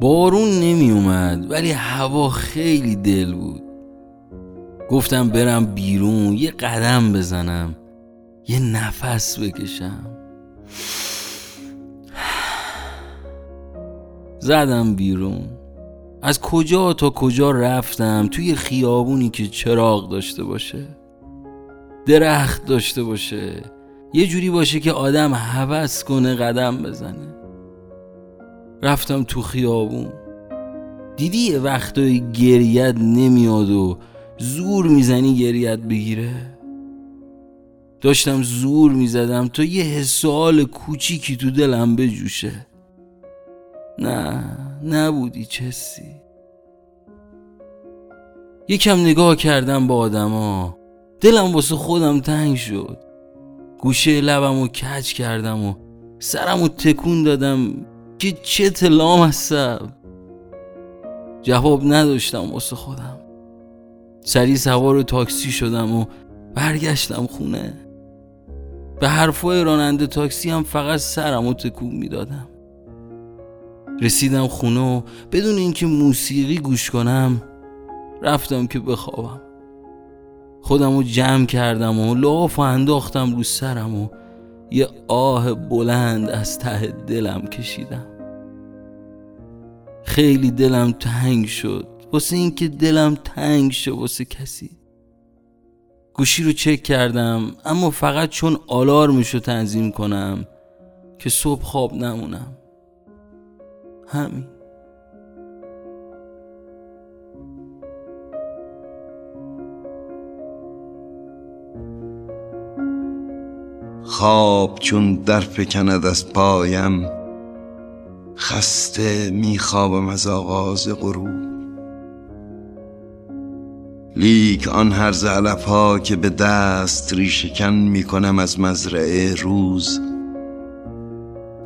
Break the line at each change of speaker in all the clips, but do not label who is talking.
بارون نمی اومد ولی هوا خیلی دل بود. گفتم برم بیرون یه قدم بزنم یه نفس بکشم. زدم بیرون. از کجا تا کجا رفتم؟ توی خیابونی که چراغ داشته باشه. درخت داشته باشه. یه جوری باشه که آدم هوس کنه قدم بزنه. رفتم تو خیابون. دیدی یه وقتایی گریت نمیاد و زور می‌زنی گریت بگیره؟ داشتم زور می‌زدم تا یه حسال کوچیکی تو دلم بجوشه. نه نبودی چسی. یکم نگاه کردم با آدما. دلم واسه خودم تنگ شد. گوشه لبم رو کج کردم و سرم رو تکون دادم که چه تلام هستم جواب نداشتم واسه خودم. سری سوار تاکسی شدم و برگشتم خونه. به حرفای راننده تاکسی هم فقط سرم و تکون می‌دادم. رسیدم خونه و بدون اینکه موسیقی گوش کنم رفتم که بخوابم. خودم رو جمع کردم و لاف و انداختم رو سرم و یه آه بلند از ته دلم کشیدم. خیلی دلم تنگ شد. واسه اینکه دلم تنگ شد واسه کسی. گوشی رو چک کردم اما فقط چون آلارمشو تنظیم کنم که صبح خواب نمونم. همین.
خواب چون در فکند از پایم خسته میخوابم از آغاز غروب. لیک آن هر علف ها که به دست ریشکن می‌کنم از مزرعه روز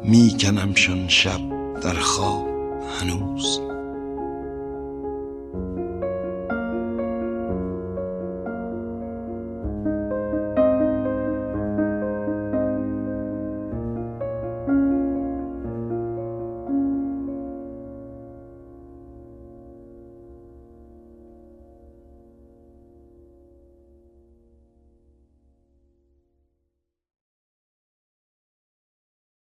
میکنمشان شب. در خواب هنوز.